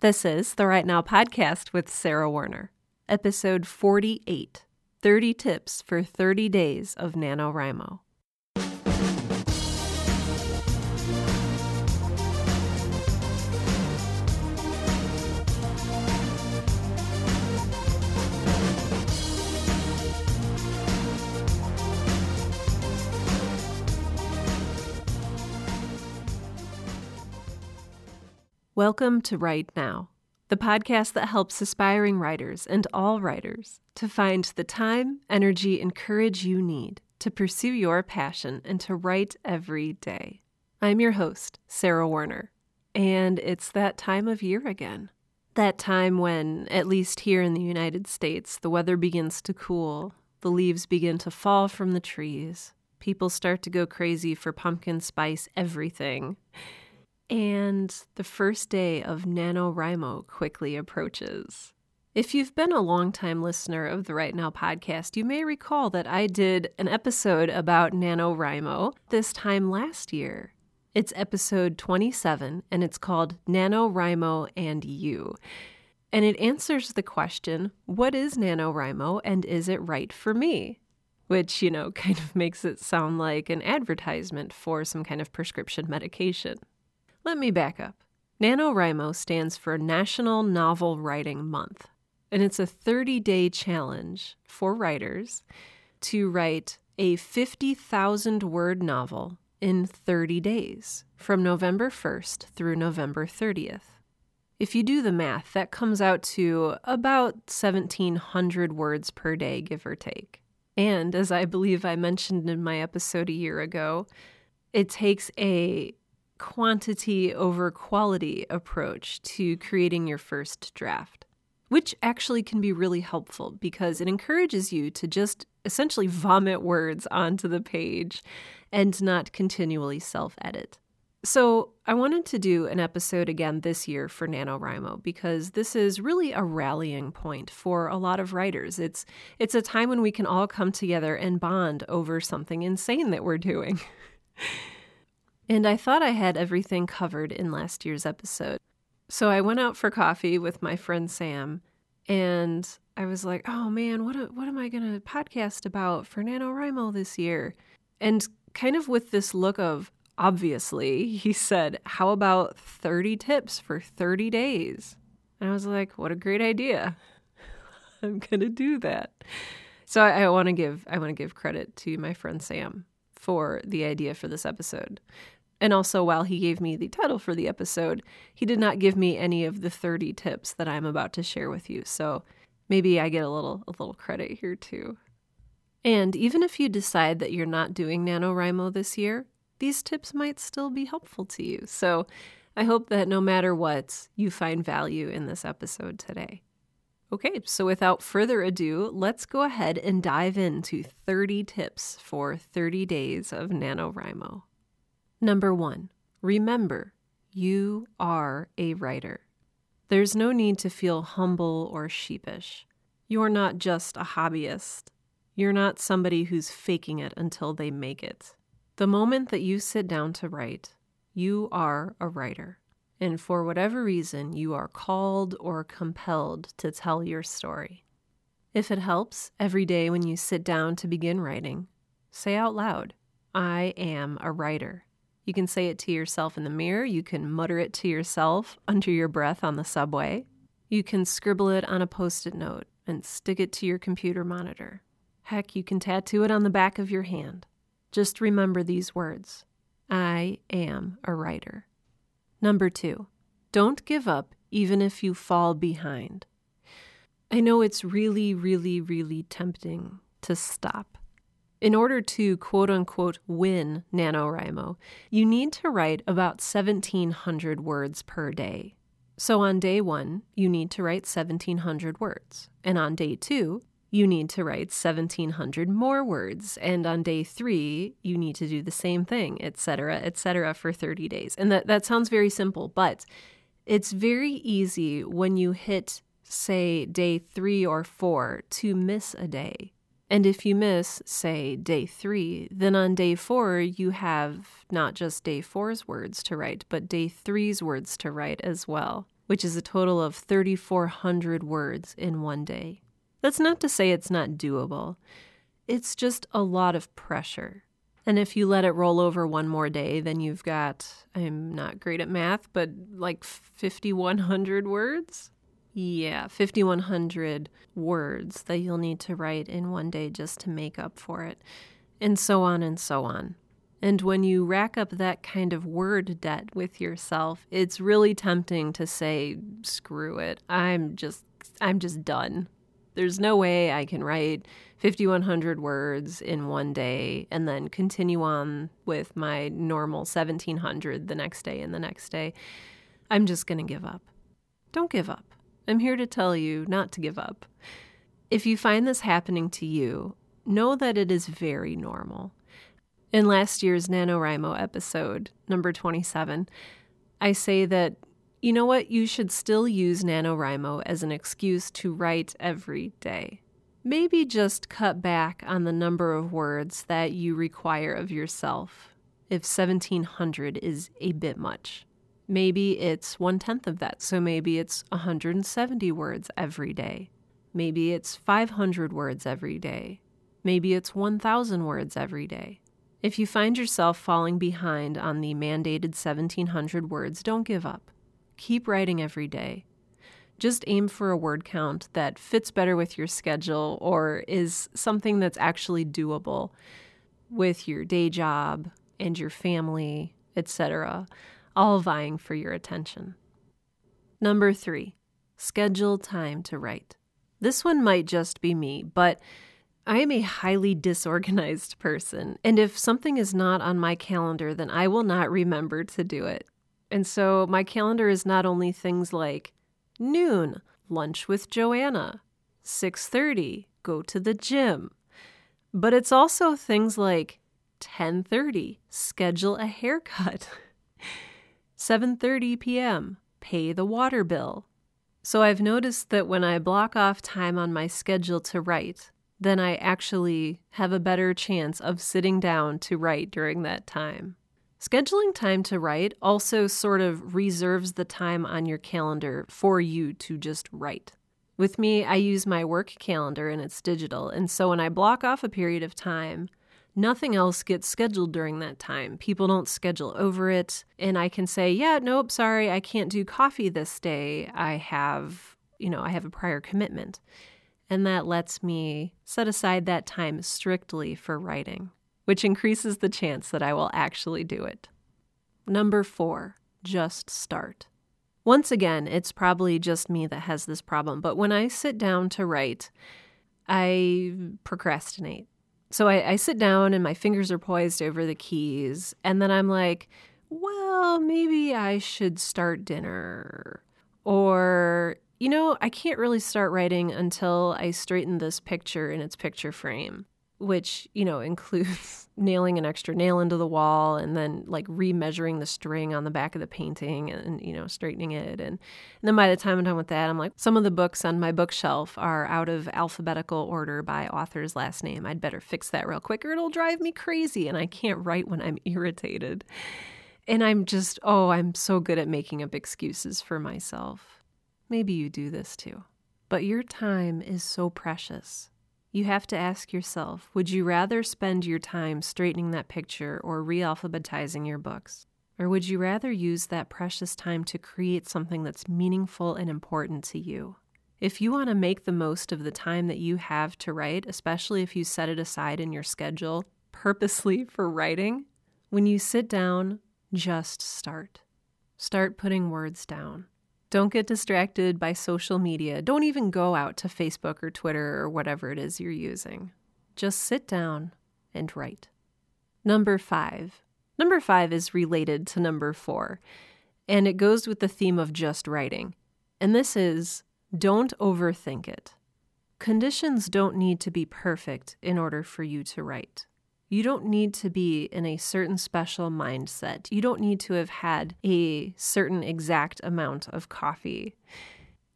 This is the Write Now podcast with Sarah Werner, episode 48 30 Tips for 30 Days of NaNoWriMo. Welcome to Write Now, the podcast that helps aspiring writers and all writers to find the time, energy, and courage you need to pursue your passion and to write every day. I'm your host, Sarah Werner, and it's that time of year again. That time when, at least here in the United States, the weather begins to cool, the leaves begin to fall from the trees, people start to go crazy for pumpkin spice everything and the first day of NaNoWriMo quickly approaches. If you've been a longtime listener of the Write Now podcast, you may recall that I did an episode about NaNoWriMo this time last year. It's episode 27, and it's called NaNoWriMo and You. And it answers the question what is NaNoWriMo and is it right for me? Which, you know, kind of makes it sound like an advertisement for some kind of prescription medication. Let me back up. NaNoWriMo stands for National Novel Writing Month, and it's a 30 day challenge for writers to write a 50,000 word novel in 30 days from November 1st through November 30th. If you do the math, that comes out to about 1,700 words per day, give or take. And as I believe I mentioned in my episode a year ago, it takes a quantity over quality approach to creating your first draft, which actually can be really helpful because it encourages you to just essentially vomit words onto the page and not continually self edit. So, I wanted to do an episode again this year for NaNoWriMo because this is really a rallying point for a lot of writers. It's it's a time when we can all come together and bond over something insane that we're doing. And I thought I had everything covered in last year's episode. So I went out for coffee with my friend Sam and I was like, "Oh man, what what am I going to podcast about for NaNoWriMo this year?" And kind of with this look of obviously, he said, "How about 30 tips for 30 days?" And I was like, "What a great idea. I'm going to do that." So I, I want to give I want to give credit to my friend Sam for the idea for this episode and also, while he gave me the title for the episode, he did not give me any of the 30 tips that I'm about to share with you. So maybe I get a little a little credit here too. And even if you decide that you're not doing NaNoWriMo this year, these tips might still be helpful to you. So I hope that no matter what, you find value in this episode today. Okay, so without further ado, let's go ahead and dive into 30 tips for 30 days of NaNoWriMo. Number one, remember you are a writer. There's no need to feel humble or sheepish. You're not just a hobbyist. You're not somebody who's faking it until they make it. The moment that you sit down to write, you are a writer. And for whatever reason, you are called or compelled to tell your story. If it helps, every day when you sit down to begin writing, say out loud, I am a writer. You can say it to yourself in the mirror. You can mutter it to yourself under your breath on the subway. You can scribble it on a post it note and stick it to your computer monitor. Heck, you can tattoo it on the back of your hand. Just remember these words I am a writer. Number two, don't give up even if you fall behind. I know it's really, really, really tempting to stop in order to quote unquote win NaNoWriMo, you need to write about 1,700 words per day. So on day one, you need to write 1,700 words. And on day two, you need to write 1,700 more words. And on day three, you need to do the same thing, etc., etc., for 30 days. And that, that sounds very simple, but it's very easy when you hit, say, day three or four to miss a day and if you miss, say, day three, then on day four, you have not just day four's words to write, but day three's words to write as well. which is a total of 3,400 words in one day. That's not to say it's not doable, it's just a lot of pressure. And if you let it roll over one more day, then you've got, I'm not great at math, but like 5,100 words? Yeah, 5,100 words that you'll need to write in one day just to make up for it, and so on and so on. And when you rack up that kind of word debt with yourself, it's really tempting to say, screw it. I'm just I'm just done. There's no way I can write 5100 words in one day and then continue on with my normal 1700 the next day and the next day. I'm just going to give up. Don't give up. I'm here to tell you not to give up. If you find this happening to you, know that it is very normal. In last year's NaNoWriMo episode, number 27, I say that, you know what, you should still use NaNoWriMo as an excuse to write every day. Maybe just cut back on the number of words that you require of yourself if 1700 is a bit much. Maybe it's one tenth of that, so maybe it's 170 words every day. Maybe it's 500 words every day. Maybe it's 1,000 words every day. If you find yourself falling behind on the mandated 1700 words, don't give up. Keep writing every day. Just aim for a word count that fits better with your schedule or is something that's actually doable with your day job and your family, etc., all vying for your attention. Number three, schedule time to write. This one might just be me, but I am a highly disorganized person, and if something is not on my calendar, then I will not remember to do it. And so my calendar is not only things like noon, lunch with Joanna, 6:30, go to the gym, but it's also things like 10:30, schedule a haircut. 7:30 p.m., pay the water bill. So I've noticed that when I block off time on my schedule to write, then I actually have a better chance of sitting down to write during that time. Scheduling time to write also sort of reserves the time on your calendar for you to just write. With me, I use my work calendar and it's digital, and so when I block off a period of time, nothing else gets scheduled during that time. People don't schedule over it, and I can say, "Yeah, nope, sorry, I can't do coffee this day. I have, you know, I have a prior commitment." and that lets me set aside that time strictly for writing, which increases the chance that I will actually do it. Number four, just start. Once again, it's probably just me that has this problem, but when I sit down to write, I procrastinate. So I, I, sit down and my fingers are poised over the keys, and then I'm like, well, maybe I should start dinner. Or you know, I can't really start writing until I straighten this picture in its picture frame, which, you know, includes nailing an extra nail into the wall and then like remeasuring the string on the back of the painting and, you know, straightening it. And, and then by the time I'm done with that, I'm like, some of the books on my bookshelf are out of alphabetical order by author's last name. I'd better fix that real quick or it'll drive me crazy and I can't write when I'm irritated. And I'm just, oh, I'm so good at making up excuses for myself. Maybe you do this too. But your time is so precious. You have to ask yourself would you rather spend your time straightening that picture or re alphabetizing your books? Or would you rather use that precious time to create something that's meaningful and important to you? If you want to make the most of the time that you have to write, especially if you set it aside in your schedule purposely for writing, when you sit down, just start. Start putting words down. Don't get distracted by social media. Don't even go out to Facebook or Twitter or whatever it is you're using. Just sit down and write. Number five. Number five is related to number four, and it goes with the theme of just writing. And this is don't overthink it. Conditions don't need to be perfect in order for you to write. You don't need to be in a certain special mindset. You don't need to have had a certain exact amount of coffee.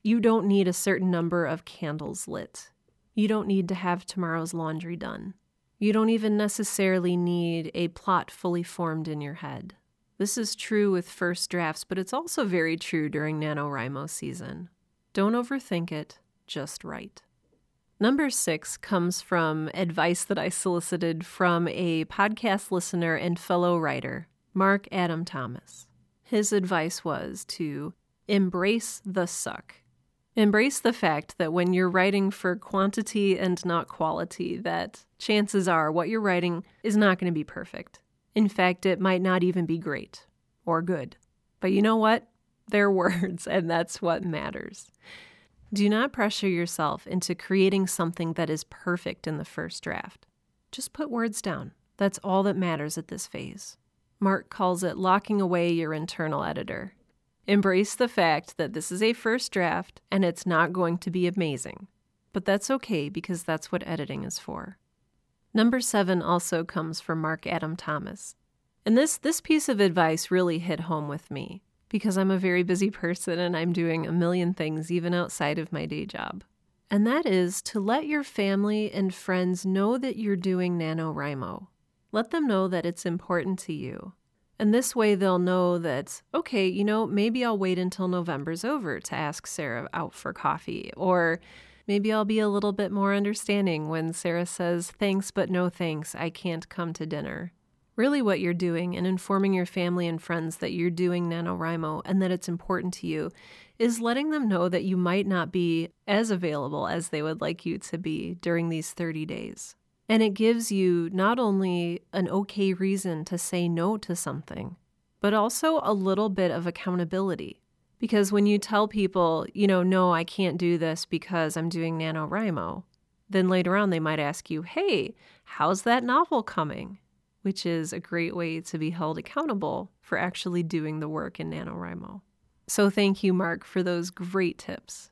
You don't need a certain number of candles lit. You don't need to have tomorrow's laundry done. You don't even necessarily need a plot fully formed in your head. This is true with first drafts, but it's also very true during NaNoWriMo season. Don't overthink it, just write. Number six comes from advice that I solicited from a podcast listener and fellow writer, Mark Adam Thomas. His advice was to embrace the suck. Embrace the fact that when you're writing for quantity and not quality, that chances are what you're writing is not going to be perfect. In fact, it might not even be great or good. But you know what? They're words, and that's what matters. Do not pressure yourself into creating something that is perfect in the first draft. Just put words down. That's all that matters at this phase. Mark calls it locking away your internal editor. Embrace the fact that this is a first draft and it's not going to be amazing. But that's okay because that's what editing is for. Number seven also comes from Mark Adam Thomas. And this, this piece of advice really hit home with me because I'm a very busy person and I'm doing a million things even outside of my day job. And that is to let your family and friends know that you're doing NaNoWriMo. Let them know that it's important to you. And this way they'll know that, okay, you know, maybe I'll wait until November's over to ask Sarah out for coffee. Or Maybe I'll be a little bit more understanding when Sarah says, Thanks, but no thanks, I can't come to dinner. Really, what you're doing and informing your family and friends that you're doing NaNoWriMo and that it's important to you is letting them know that you might not be as available as they would like you to be during these 30 days. And it gives you not only an okay reason to say no to something, but also a little bit of accountability. Because when you tell people, you know, no, I can't do this because I'm doing NaNoWriMo, then later on they might ask you, hey, how's that novel coming? Which is a great way to be held accountable for actually doing the work in NaNoWriMo. So thank you, Mark, for those great tips.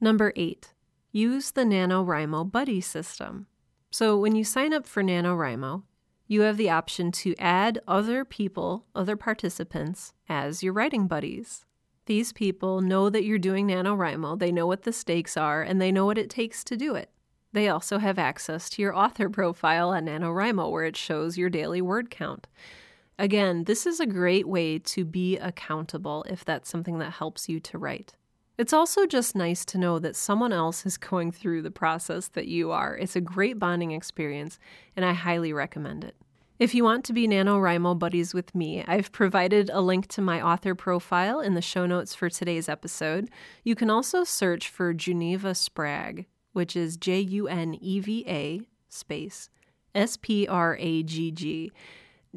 Number eight, use the NaNoWriMo buddy system. So when you sign up for NaNoWriMo, you have the option to add other people, other participants, as your writing buddies. These people know that you're doing NaNoWriMo, they know what the stakes are, and they know what it takes to do it. They also have access to your author profile on NaNoWriMo, where it shows your daily word count. Again, this is a great way to be accountable if that's something that helps you to write. It's also just nice to know that someone else is going through the process that you are. It's a great bonding experience, and I highly recommend it. If you want to be NaNoWriMo buddies with me, I've provided a link to my author profile in the show notes for today's episode. You can also search for Juneva Spragg, which is J U N E V A space S P R A G G.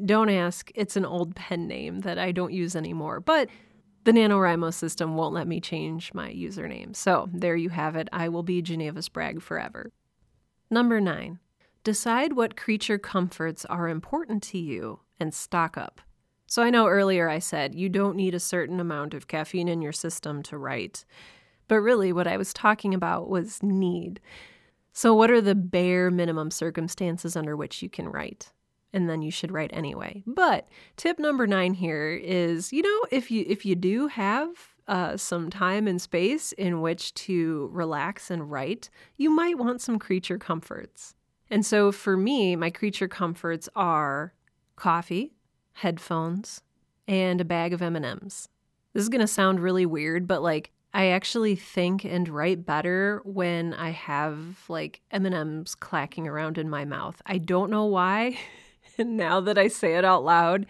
Don't ask, it's an old pen name that I don't use anymore, but the NaNoWriMo system won't let me change my username. So there you have it. I will be Juneva Spragg forever. Number nine, Decide what creature comforts are important to you and stock up. So I know earlier I said you don't need a certain amount of caffeine in your system to write. But really, what I was talking about was need. So, what are the bare minimum circumstances under which you can write? And then you should write anyway. But tip number nine here is, you know, if you if you do have uh, some time and space in which to relax and write, you might want some creature comforts. And so for me, my creature comforts are coffee, headphones, and a bag of M&Ms. This is going to sound really weird, but like I actually think and write better when I have like M&Ms clacking around in my mouth. I don't know why. And now that I say it out loud,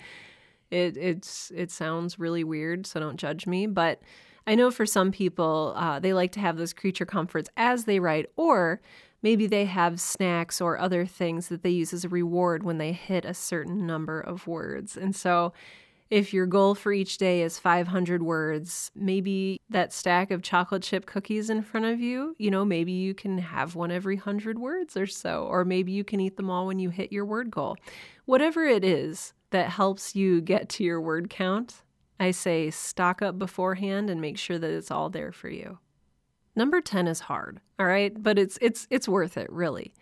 it it's it sounds really weird, so don't judge me, but I know for some people, uh, they like to have those creature comforts as they write, or Maybe they have snacks or other things that they use as a reward when they hit a certain number of words. And so, if your goal for each day is 500 words, maybe that stack of chocolate chip cookies in front of you, you know, maybe you can have one every 100 words or so, or maybe you can eat them all when you hit your word goal. Whatever it is that helps you get to your word count, I say stock up beforehand and make sure that it's all there for you. Number 10 is hard, all right? But it's it's it's worth it, really.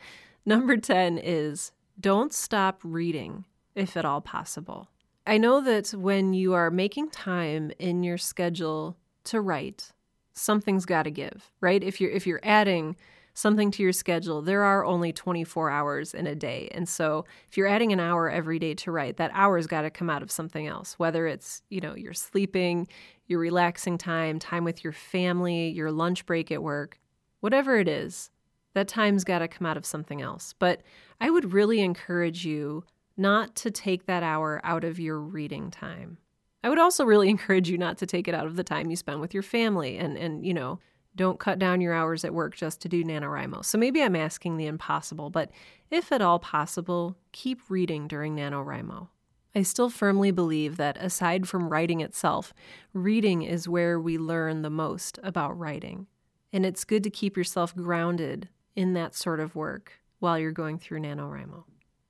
Number 10 is don't stop reading if at all possible. I know that when you are making time in your schedule to write, something's got to give, right? If you're if you're adding something to your schedule. There are only 24 hours in a day. And so if you're adding an hour every day to write, that hour's got to come out of something else, whether it's, you know, you're sleeping, your relaxing time, time with your family, your lunch break at work, whatever it is, that time's got to come out of something else. But I would really encourage you not to take that hour out of your reading time. I would also really encourage you not to take it out of the time you spend with your family and and you know, don't cut down your hours at work just to do NaNoWriMo. So maybe I'm asking the impossible, but if at all possible, keep reading during NaNoWriMo. I still firmly believe that aside from writing itself, reading is where we learn the most about writing. And it's good to keep yourself grounded in that sort of work while you're going through NaNoWriMo.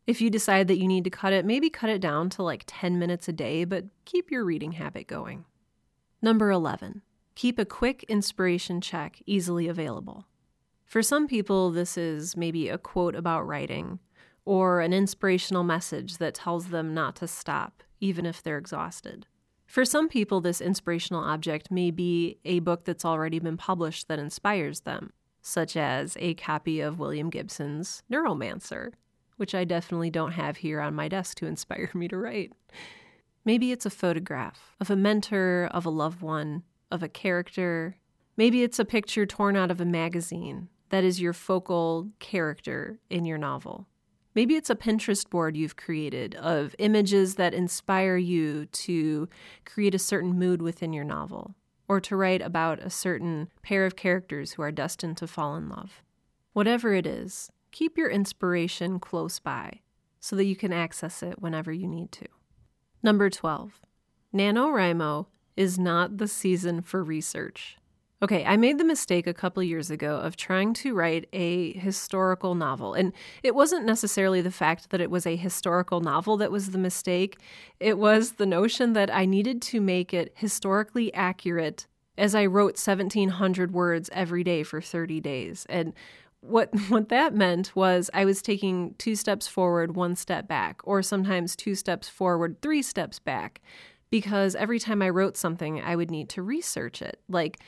If you decide that you need to cut it, maybe cut it down to like 10 minutes a day, but keep your reading habit going. Number 11, keep a quick inspiration check easily available. For some people, this is maybe a quote about writing or an inspirational message that tells them not to stop, even if they're exhausted. For some people, this inspirational object may be a book that's already been published that inspires them, such as a copy of William Gibson's Neuromancer which I definitely don't have here on my desk to inspire me to write. Maybe it's a photograph of a mentor, of a loved one, of a character. Maybe it's a picture torn out of a magazine that is your focal character in your novel. Maybe it's a Pinterest board you've created of images that inspire you to create a certain mood within your novel, or to write about a certain pair of characters who are destined to fall in love. Whatever it is, keep your inspiration close by so that you can access it whenever you need to. Number 12. NaNoWriMo is not the season for research. Okay, I made the mistake a couple years ago of trying to write a historical novel. And it wasn't necessarily the fact that it was a historical novel that was the mistake, it was the notion that I needed to make it historically accurate as I wrote 1700 words every day for 30 days. And what what that meant was I was taking two steps forward, one step back, or sometimes two steps forward, three steps back, because every time I wrote something, I would need to research it. Like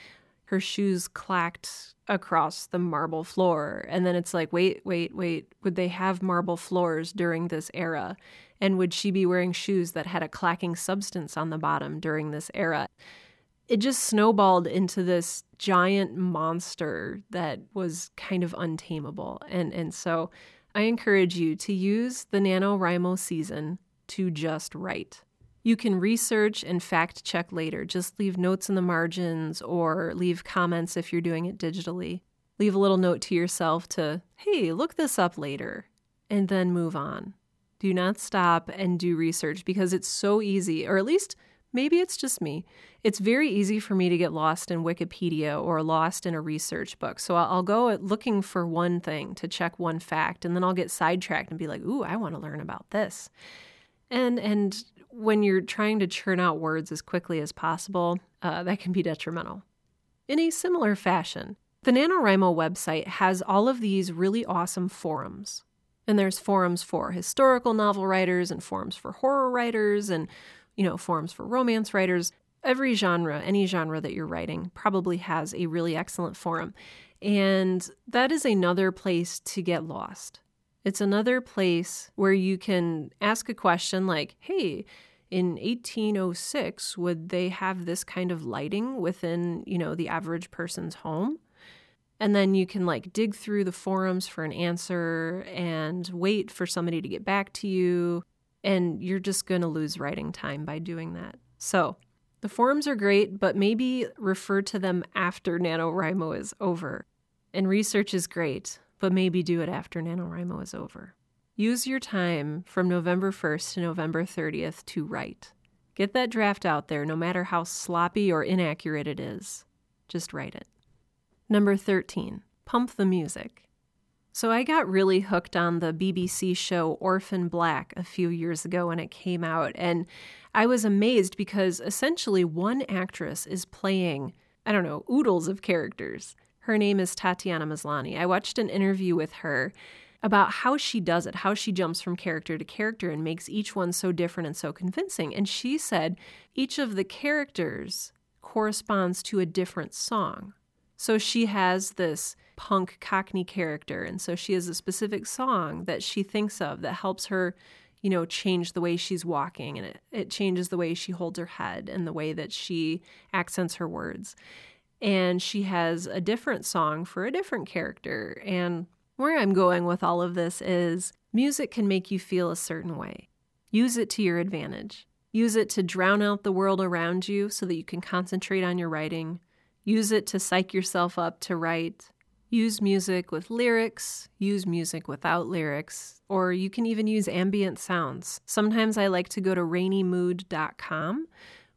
her shoes clacked across the marble floor, and then it's like, wait, wait, wait, would they have marble floors during this era? And would she be wearing shoes that had a clacking substance on the bottom during this era? It just snowballed into this giant monster that was kind of untamable. And and so I encourage you to use the NaNoWriMo season to just write. You can research and fact check later. Just leave notes in the margins or leave comments if you're doing it digitally. Leave a little note to yourself to, hey, look this up later, and then move on. Do not stop and do research because it's so easy, or at least Maybe it's just me. It's very easy for me to get lost in Wikipedia or lost in a research book. So I'll go looking for one thing to check one fact, and then I'll get sidetracked and be like, "Ooh, I want to learn about this." And and when you're trying to churn out words as quickly as possible, uh, that can be detrimental. In a similar fashion, the NaNoWriMo website has all of these really awesome forums. And there's forums for historical novel writers and forums for horror writers and you know, forums for romance writers. Every genre, any genre that you're writing, probably has a really excellent forum. And that is another place to get lost. It's another place where you can ask a question like, hey, in 1806 would they have this kind of lighting within you know the average person's home and then you can like dig through the forums for an answer and wait for somebody to get back to you and you're just going to lose writing time by doing that. So, the forums are great, but maybe refer to them after NaNoWriMo is over. And research is great, but maybe do it after NaNoWriMo is over. Use your time from November 1st to November 30th to write. Get that draft out there, no matter how sloppy or inaccurate it is. Just write it. Number 13, pump the music. So I got really hooked on the BBC show Orphan Black a few years ago when it came out. And I was amazed because essentially one actress is playing, I don't know, oodles of characters. Her name is Tatiana Maslany. I watched an interview with her about how she does it, how she jumps from character to character and makes each one so different and so convincing. And she said each of the characters corresponds to a different song. So she has this punk cockney character and so she has a specific song that she thinks of that helps her you know change the way she's walking and it, it changes the way she holds her head and the way that she accents her words. And she has a different song for a different character and where i'm going with all of this is music can make you feel a certain way. Use it to your advantage. Use it to drown out the world around you so that you can concentrate on your writing use it to psych yourself up to write Use music with lyrics, use music without lyrics, or you can even use ambient sounds. Sometimes I like to go to rainymood.com,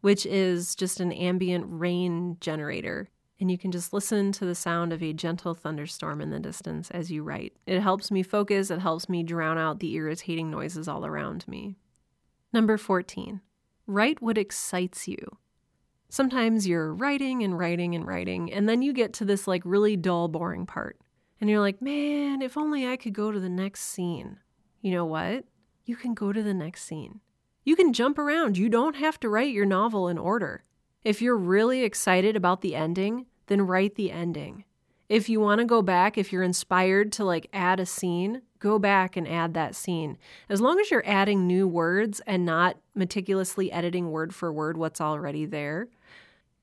which is just an ambient rain generator. And you can just listen to the sound of a gentle thunderstorm in the distance as you write. It helps me focus, it helps me drown out the irritating noises all around me. Number 14. Write what excites you sometimes you're writing and writing and writing, and then you get to this like really dull, boring part. And you're like, man, if only I could go to the next scene. You know what? You can go to the next scene. You can jump around. You don't have to write your novel in order. If you're really excited about the ending, then write the ending. If you want to go back, if you're inspired to like add a scene, go back and add that scene. As long as you're adding new words and not meticulously editing word for word what's already there,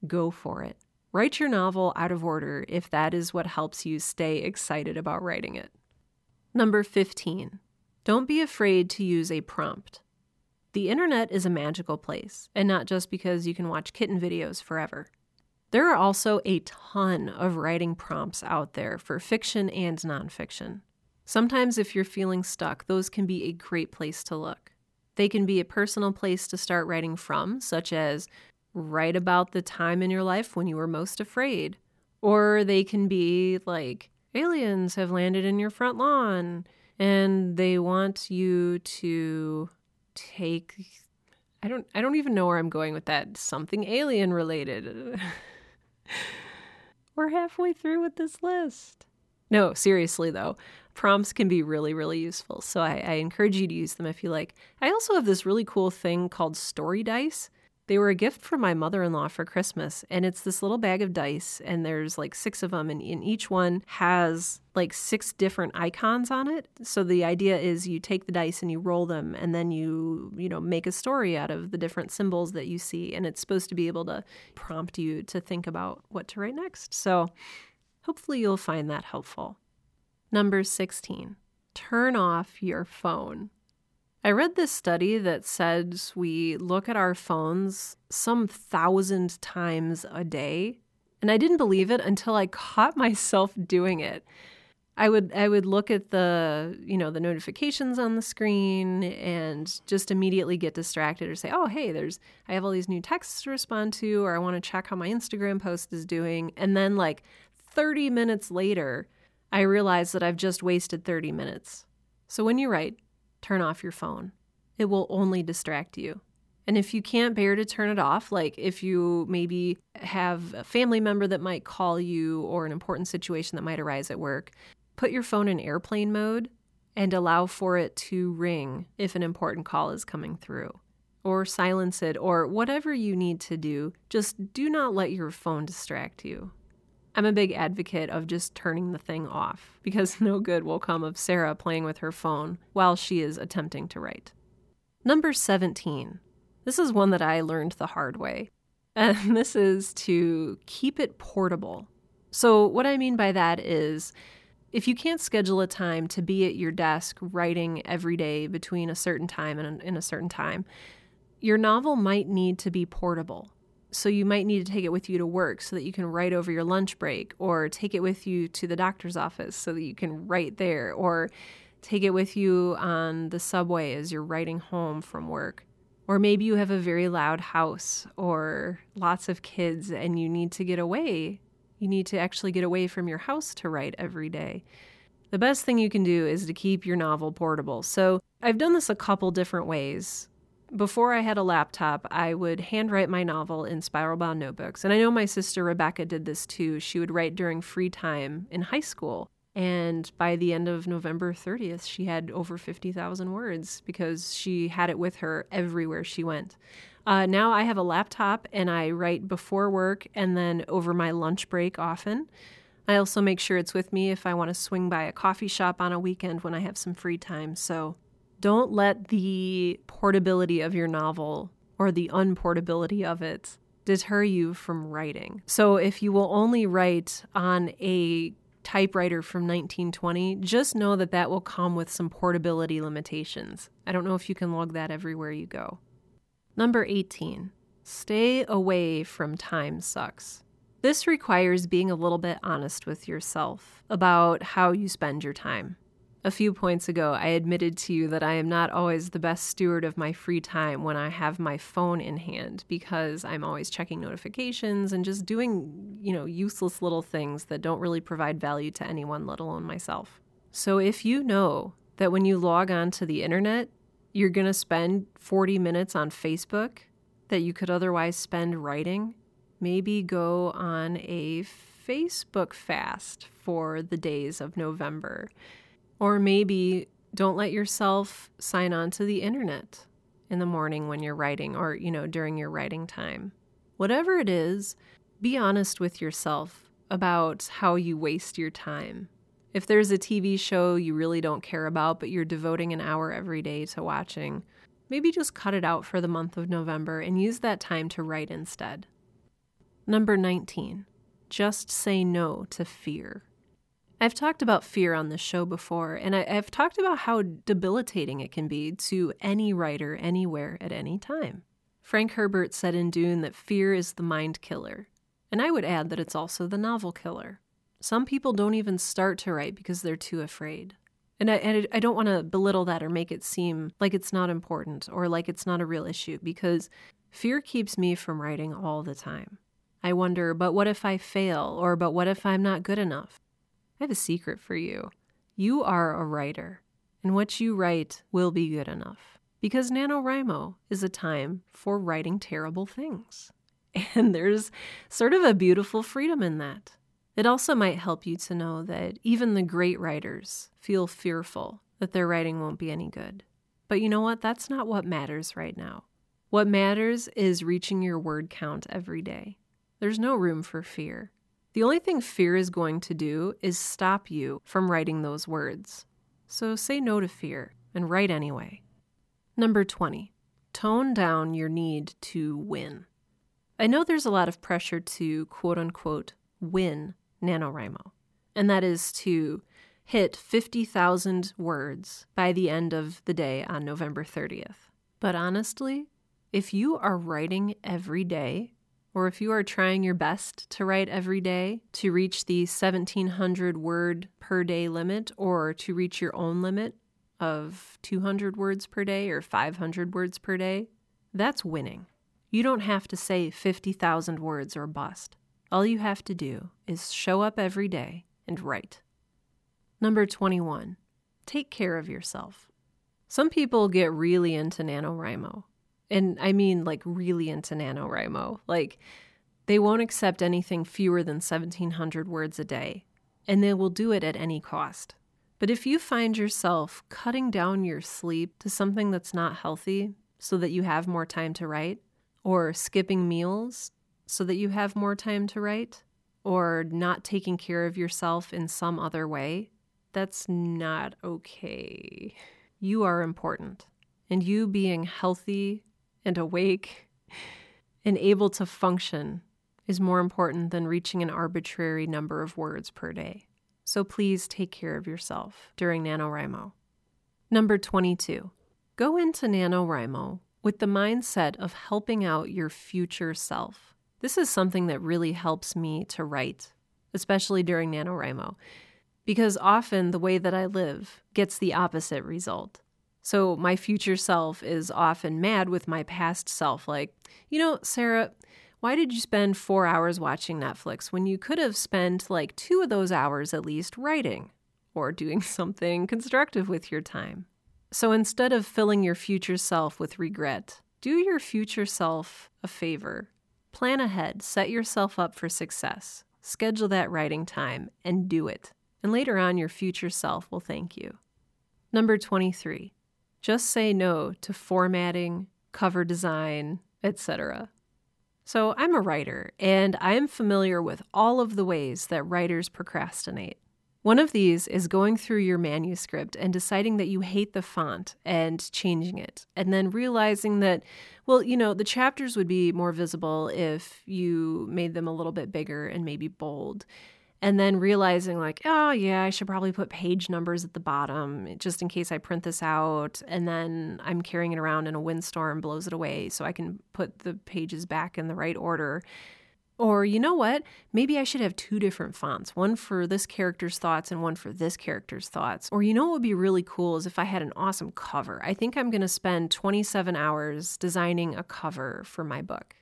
go for it. Write your novel out of order if that is what helps you stay excited about writing it. Number 15. Don't be afraid to use a prompt. The internet is a magical place, and not just because you can watch kitten videos forever. There are also a ton of writing prompts out there for fiction and nonfiction. Sometimes, if you're feeling stuck, those can be a great place to look. They can be a personal place to start writing from, such as write about the time in your life when you were most afraid. Or they can be like, aliens have landed in your front lawn and they want you to take I don't I don't even know where I'm going with that. Something alien related. We're halfway through with this list. No, seriously though, prompts can be really, really useful. So I, I encourage you to use them if you like. I also have this really cool thing called Story Dice. They were a gift from my mother in law for Christmas, and it's this little bag of dice, and there's like six of them, and, and each one has like six different icons on it. So the idea is you take the dice and you roll them, and then you, you know, make a story out of the different symbols that you see, and it's supposed to be able to prompt you to think about what to write next. So hopefully you'll find that helpful. Number 16, turn off your phone. I read this study that says we look at our phones some thousand times a day, and I didn't believe it until I caught myself doing it. I would I would look at the, you know, the notifications on the screen and just immediately get distracted or say, "Oh, hey, there's I have all these new texts to respond to or I want to check how my Instagram post is doing." And then like 30 minutes later, I realize that I've just wasted 30 minutes. So when you write, turn off your phone. It will only distract you. And if you can't bear to turn it off, like if you maybe have a family member that might call you or an important situation that might arise at work, put your phone in airplane mode and allow for it to ring if an important call is coming through. Or silence it, or whatever you need to do. Just do not let your phone distract you. I'm a big advocate of just turning the thing off because no good will come of Sarah playing with her phone while she is attempting to write. Number 17. This is one that I learned the hard way, and this is to keep it portable. So, what I mean by that is if you can't schedule a time to be at your desk writing every day between a certain time and a certain time, your novel might need to be portable. So you might need to take it with you to work so that you can write over your lunch break, or take it with you to the doctor's office so that you can write there, or take it with you on the subway as you're writing home from work. Or maybe you have a very loud house or lots of kids and you need to get away. You need to actually get away from your house to write every day. The best thing you can do is to keep your novel portable. So I've done this a couple different ways before I had a laptop, I would handwrite my novel in spiral bound notebooks. And I know my sister Rebecca did this too. She would write during free time in high school. And by the end of November 30th, she had over 50,000 words because she had it with her everywhere she went. Uh, now I have a laptop and I write before work and then over my lunch break often. I also make sure it's with me if I want to swing by a coffee shop on a weekend when I have some free time. So don't let the portability of your novel or the unportability of it deter you from writing. So if you will only write on a typewriter from 1920, just know that that will come with some portability limitations. I don't know if you can lug that everywhere you go. Number 18, stay away from time sucks. This requires being a little bit honest with yourself about how you spend your time. A few points ago, I admitted to you that I am not always the best steward of my free time when I have my phone in hand because I'm always checking notifications and just doing, you know, useless little things that don't really provide value to anyone, let alone myself. So if you know that when you log on to the internet, you're going to spend 40 minutes on Facebook that you could otherwise spend writing, maybe go on a Facebook fast for the days of November or maybe don't let yourself sign on to the internet in the morning when you're writing or, you know, during your writing time. Whatever it is, be honest with yourself about how you waste your time. If there's a TV show you really don't care about, but you're devoting an hour every day to watching, maybe just cut it out for the month of November and use that time to write instead. Number 19, just say no to fear. I've talked about fear on this show before, and I, have talked about how debilitating it can be to any writer anywhere at any time. Frank Herbert said in Dune that fear is the mind killer, and I would add that it's also the novel killer. Some people don't even start to write because they're too afraid. And I, and I don't want to belittle that or make it seem like it's not important or like it's not a real issue because fear keeps me from writing all the time. I wonder, but what if I fail? Or, but what if I'm not good enough? I have a secret for you. You are a writer, and what you write will be good enough. Because NaNoWriMo is a time for writing terrible things. And there's sort of a beautiful freedom in that. It also might help you to know that even the great writers feel fearful that their writing won't be any good. But you know what? That's not what matters right now. What matters is reaching your word count every day. There's no room for fear. The only thing fear is going to do is stop you from writing those words. So say no to fear and write anyway. Number 20, tone down your need to win. I know there's a lot of pressure to quote unquote win NaNoWriMo, and that is to hit 50,000 words by the end of the day on November 30th. But honestly, if you are writing every day or if you are trying your best to write every day to reach the 1700 word per day limit or to reach your own limit of 200 words per day or 500 words per day, that's winning. You don't have to say 50,000 words or bust. All you have to do is show up every day and write. Number 21, take care of yourself. Some people get really into NaNoWriMo and I mean like really into NaNoWriMo. Like they won't accept anything fewer than 1700 words a day, and they will do it at any cost. But if you find yourself cutting down your sleep to something that's not healthy so that you have more time to write, or skipping meals so that you have more time to write, or not taking care of yourself in some other way, that's not okay. You are important. And you being healthy and awake and able to function is more important than reaching an arbitrary number of words per day. So please take care of yourself during NaNoWriMo. Number 22. Go into NaNoWriMo with the mindset of helping out your future self. This is something that really helps me to write, especially during NaNoWriMo, because often the way that I live gets the opposite result. So my future self is often mad with my past self, like, you know, Sarah, why did you spend four hours watching Netflix when you could have spent like two of those hours at least writing or doing something constructive with your time? So instead of filling your future self with regret, do your future self a favor. Plan ahead, set yourself up for success, schedule that writing time, and do it. And later on, your future self will thank you. Number 23 just say no to formatting, cover design, etc. So, I'm a writer, and I am familiar with all of the ways that writers procrastinate. One of these is going through your manuscript and deciding that you hate the font and changing it, and then realizing that, well, you know, the chapters would be more visible if you made them a little bit bigger and maybe bold. And then realizing, like, oh, yeah, I should probably put page numbers at the bottom just in case I print this out. And then I'm carrying it around and a windstorm blows it away so I can put the pages back in the right order. Or, you know what? Maybe I should have two different fonts, one for this character's thoughts and one for this character's thoughts. Or, you know what would be really cool is if I had an awesome cover. I think I'm going to spend 27 hours designing a cover for my book.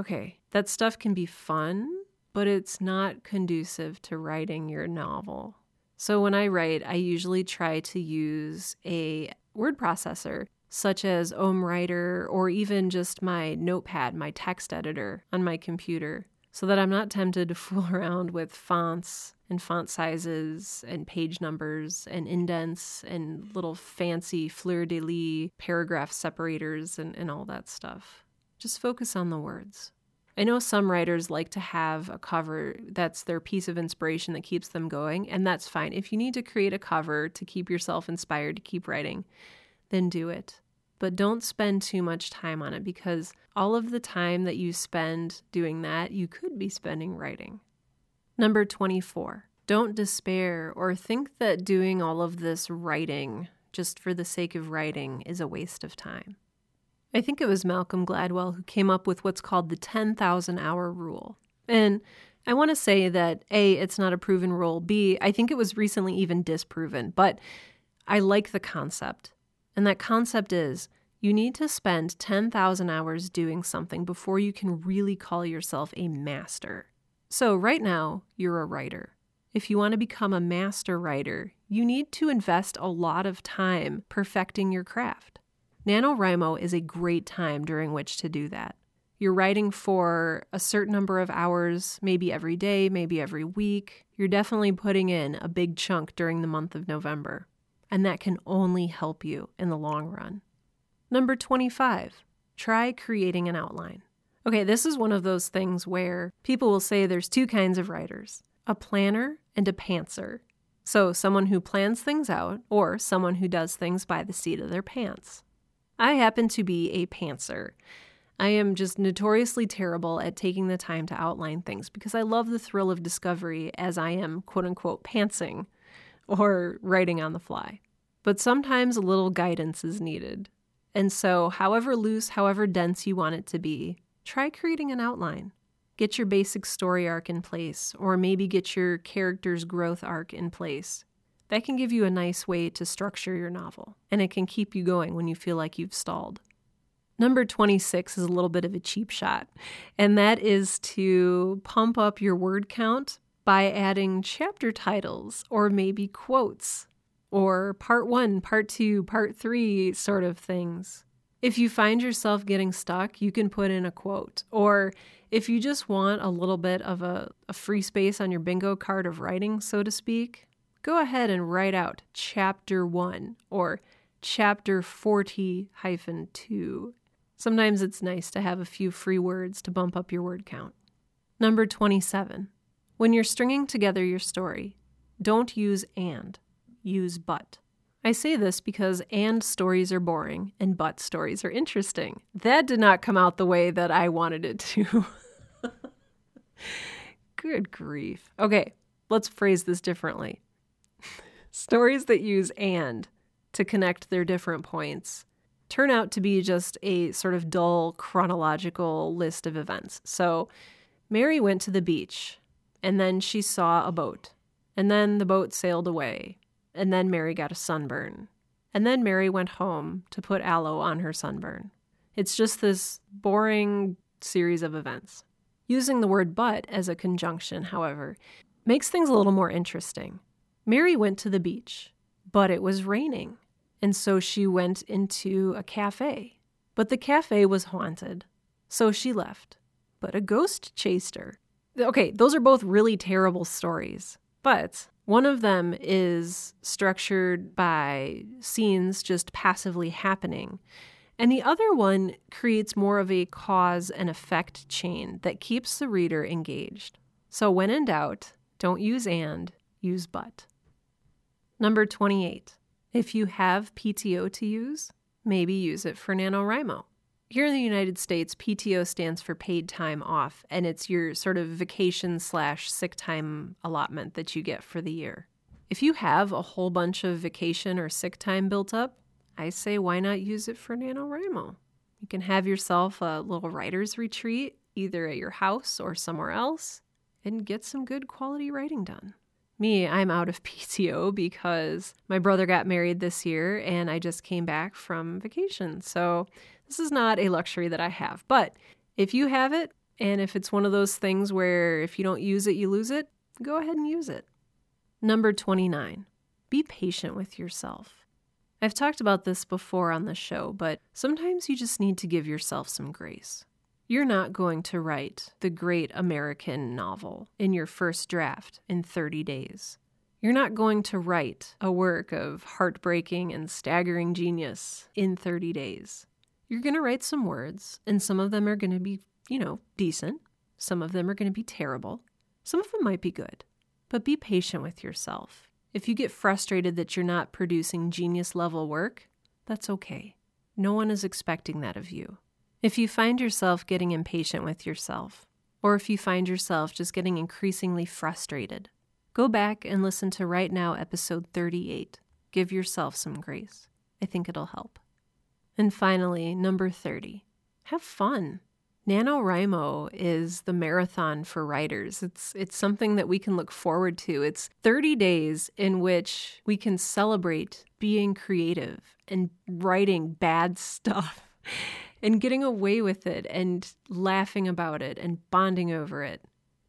Okay, that stuff can be fun, but it's not conducive to writing your novel. So, when I write, I usually try to use a word processor such as OmmWriter or even just my notepad, my text editor on my computer, so that I'm not tempted to fool around with fonts and font sizes and page numbers and indents and little fancy fleur de lis paragraph separators and, and all that stuff. Just focus on the words. I know some writers like to have a cover that's their piece of inspiration that keeps them going, and that's fine. If you need to create a cover to keep yourself inspired to keep writing, then do it. But don't spend too much time on it because all of the time that you spend doing that, you could be spending writing. Number 24. Don't despair or think that doing all of this writing just for the sake of writing is a waste of time. I think it was Malcolm Gladwell who came up with what's called the 10,000 hour rule. And I want to say that A, it's not a proven rule. B, I think it was recently even disproven, but I like the concept. And that concept is you need to spend 10,000 hours doing something before you can really call yourself a master. So, right now, you're a writer. If you want to become a master writer, you need to invest a lot of time perfecting your craft. NaNoWriMo is a great time during which to do that. You're writing for a certain number of hours, maybe every day, maybe every week. You're definitely putting in a big chunk during the month of November and that can only help you in the long run. Number 25, try creating an outline. Okay, this is one of those things where people will say there's two kinds of writers a planner and a pantser. So, someone who plans things out or someone who does things by the seat of their pants. I happen to be a pantser. I am just notoriously terrible at taking the time to outline things because I love the thrill of discovery as I am quote unquote pantsing or writing on the fly. But sometimes a little guidance is needed. And so, however loose, however dense you want it to be, try creating an outline. Get your basic story arc in place, or maybe get your character's growth arc in place. That can give you a nice way to structure your novel, and it can keep you going when you feel like you've stalled. Number 26 is a little bit of a cheap shot, and that is to pump up your word count by adding chapter titles or maybe quotes or part one, part two, part three sort of things. If you find yourself getting stuck, you can put in a quote. Or if you just want a little bit of a, a, free space on your bingo card of writing, so to speak, go ahead and write out chapter one or chapter 40 hyphen two. Sometimes it's nice to have a few free words to bump up your word count. Number 27. When you're stringing together your story, don't use and, use but. I say this because and stories are boring and but stories are interesting. That did not come out the way that I wanted it to. Good grief. Okay, let's phrase this differently. Stories that use and to connect their different points turn out to be just a sort of dull chronological list of events. So, Mary went to the beach and then she saw a boat. And then the boat sailed away. And then Mary got a sunburn. And then Mary went home to put aloe on her sunburn. It's just this boring series of events. Using the word but as a conjunction, however, makes things a little more interesting. Mary went to the beach, but it was raining. And so she went into a cafe. But the cafe was haunted. So she left. But a ghost chased her. Okay, those are both really terrible stories. But one of them is structured by scenes just passively happening. And the other one creates more of a cause and effect chain that keeps the reader engaged. So when in doubt, don't use and, use but. Number 28. If you have PTO to use, maybe use it for NaNoWriMo. Here in the United States, PTO stands for paid time off, and it's your sort of vacation slash sick time allotment that you get for the year. If you have a whole bunch of vacation or sick time built up, I say why not use it for NaNoWriMo? You can have yourself a little writer's retreat, either at your house or somewhere else, and get some good quality writing done. Me, I'm out of PTO because my brother got married this year and I just came back from vacation. So this is not a luxury that I have, but if you have it, and if it's one of those things where if you don't use it, you lose it, go ahead and use it. Number 29, be patient with yourself. I've talked about this before on the show, but sometimes you just need to give yourself some grace. You're not going to write the great American novel in your first draft in 30 days. You're not going to write a work of heartbreaking and staggering genius in 30 days you're going to write some words, and some of them are going to be, you know, decent. Some of them are going to be terrible. Some of them might be good. But be patient with yourself. If you get frustrated that you're not producing genius level work, that's okay. No one is expecting that of you. If you find yourself getting impatient with yourself, or if you find yourself just getting increasingly frustrated, go back and listen to Write Now, episode 38. Give yourself some grace. I think it'll help. And finally, number 30, have fun. NaNoWriMo is the marathon for writers. It's it's something that we can look forward to. It's 30 days in which we can celebrate being creative and writing bad stuff and getting away with it and laughing about it and bonding over it.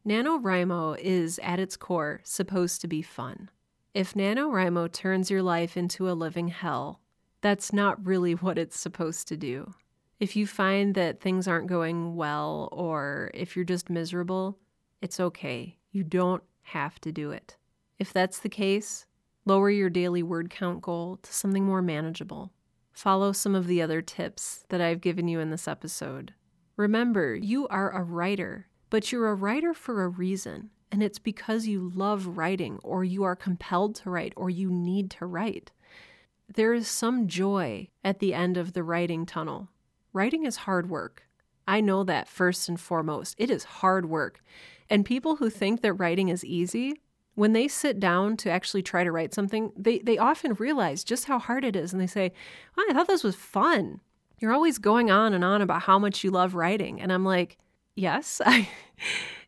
NaNoWriMo is at its core supposed to be fun. If NaNoWriMo turns your life into a living hell, that's not really what it's supposed to do. If you find that things aren't going well or if you're just miserable, it's okay. You don't have to do it. If that's the case, lower your daily word count goal to something more manageable. Follow some of the other tips that I've given you in this episode. Remember, you are a writer, but you're a writer for a reason, and it's because you love writing, or you are compelled to write, or you need to write there is some joy at the end of the writing tunnel. Writing is hard work. I know that first and foremost. It is hard work. And people who think that writing is easy, when they sit down to actually try to write something, they, they often realize just how hard it is. And they say, I thought this was fun. You're always going on and on about how much you love writing. And I'm like, yes, I,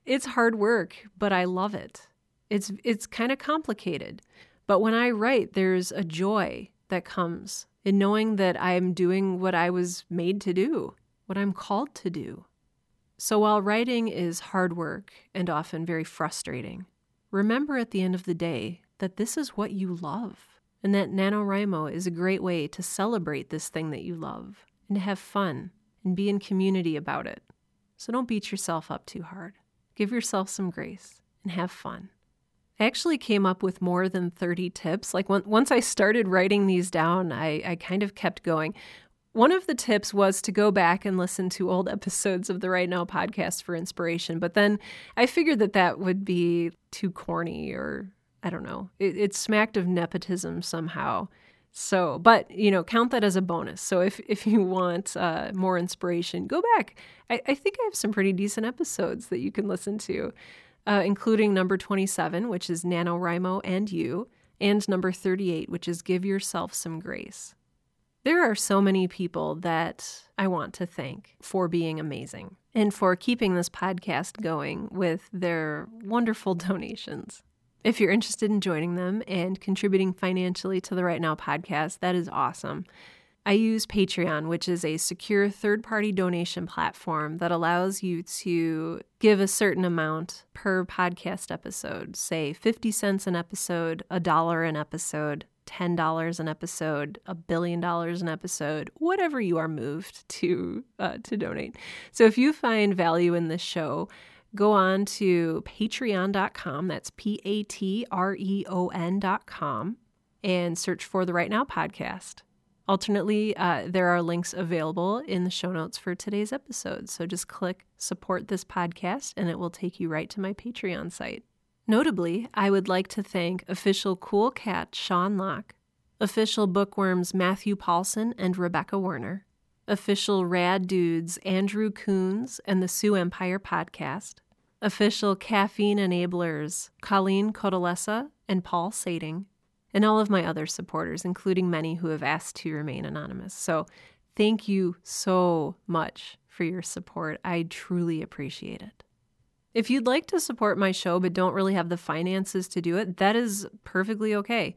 it's hard work, but I love it. It's, it's kind of complicated. But when I write, there's a joy that comes in knowing that I am doing what I was made to do, what I'm called to do. So while writing is hard work and often very frustrating, remember at the end of the day that this is what you love and that NaNoWriMo is a great way to celebrate this thing that you love and to have fun and be in community about it. So don't beat yourself up too hard. Give yourself some grace and have fun. I actually came up with more than 30 tips. Like once I started writing these down, I, I kind of kept going. One of the tips was to go back and listen to old episodes of the Write Now podcast for inspiration. But then I figured that that would be too corny or I don't know. It, it smacked of nepotism somehow. So, but you know, count that as a bonus. So if if you want uh, more inspiration, go back. I, I think I have some pretty decent episodes that you can listen to uh, including number 27, which is NaNoWriMo and You, and number 38, which is Give Yourself Some Grace. There are so many people that I want to thank for being amazing and for keeping this podcast going with their wonderful donations. If you're interested in joining them and contributing financially to the Write Now podcast, that is awesome. I use Patreon, which is a secure third party donation platform that allows you to give a certain amount per podcast episode, say 50 cents an episode, a dollar an episode, $10 an episode, a billion dollars an episode, whatever you are moved to uh, to donate. So if you find value in this show, go on to patreon.com, that's P A T R E O N.com, and search for the Write Now podcast. Alternately, uh, there are links available in the show notes for today's episode. So just click support this podcast and it will take you right to my Patreon site. Notably, I would like to thank official Cool Cat Sean Locke, official Bookworms Matthew Paulson and Rebecca Werner, official Rad Dudes Andrew Coons and the Sioux Empire podcast, official Caffeine Enablers Colleen Codalessa and Paul Sading, and all of my other supporters, including many who have asked to remain anonymous. So, thank you so much for your support. I truly appreciate it. If you'd like to support my show but don't really have the finances to do it, that is perfectly okay.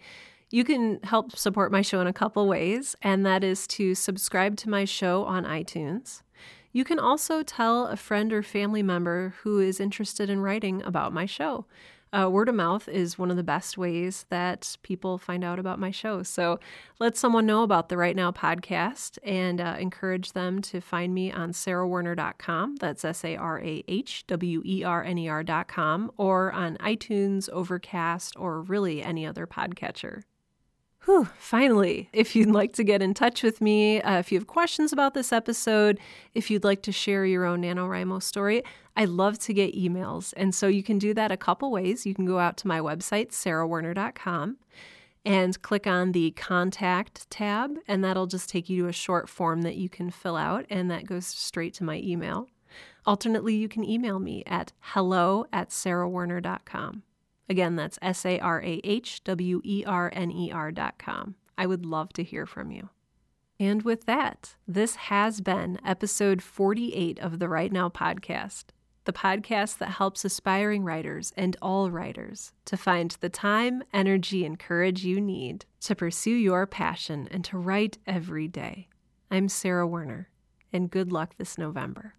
You can help support my show in a couple ways, and that is to subscribe to my show on iTunes. You can also tell a friend or family member who is interested in writing about my show. Uh, word of mouth is one of the best ways that people find out about my show. So let someone know about the Write Now podcast and uh, encourage them to find me on sarahwerner.com. That's S A R A H W E R N E R.com or on iTunes, Overcast, or really any other podcatcher. Whew, finally, if you'd like to get in touch with me, uh, if you have questions about this episode, if you'd like to share your own NaNoWriMo story, I love to get emails. And so you can do that a couple ways. You can go out to my website, sarahwerner.com, and click on the contact tab, and that'll just take you to a short form that you can fill out, and that goes straight to my email. Alternately, you can email me at hello at sarahwerner.com. Again, that's S A R A H W E R N E R dot com. I would love to hear from you. And with that, this has been episode 48 of the Write Now podcast, the podcast that helps aspiring writers and all writers to find the time, energy, and courage you need to pursue your passion and to write every day. I'm Sarah Werner, and good luck this November.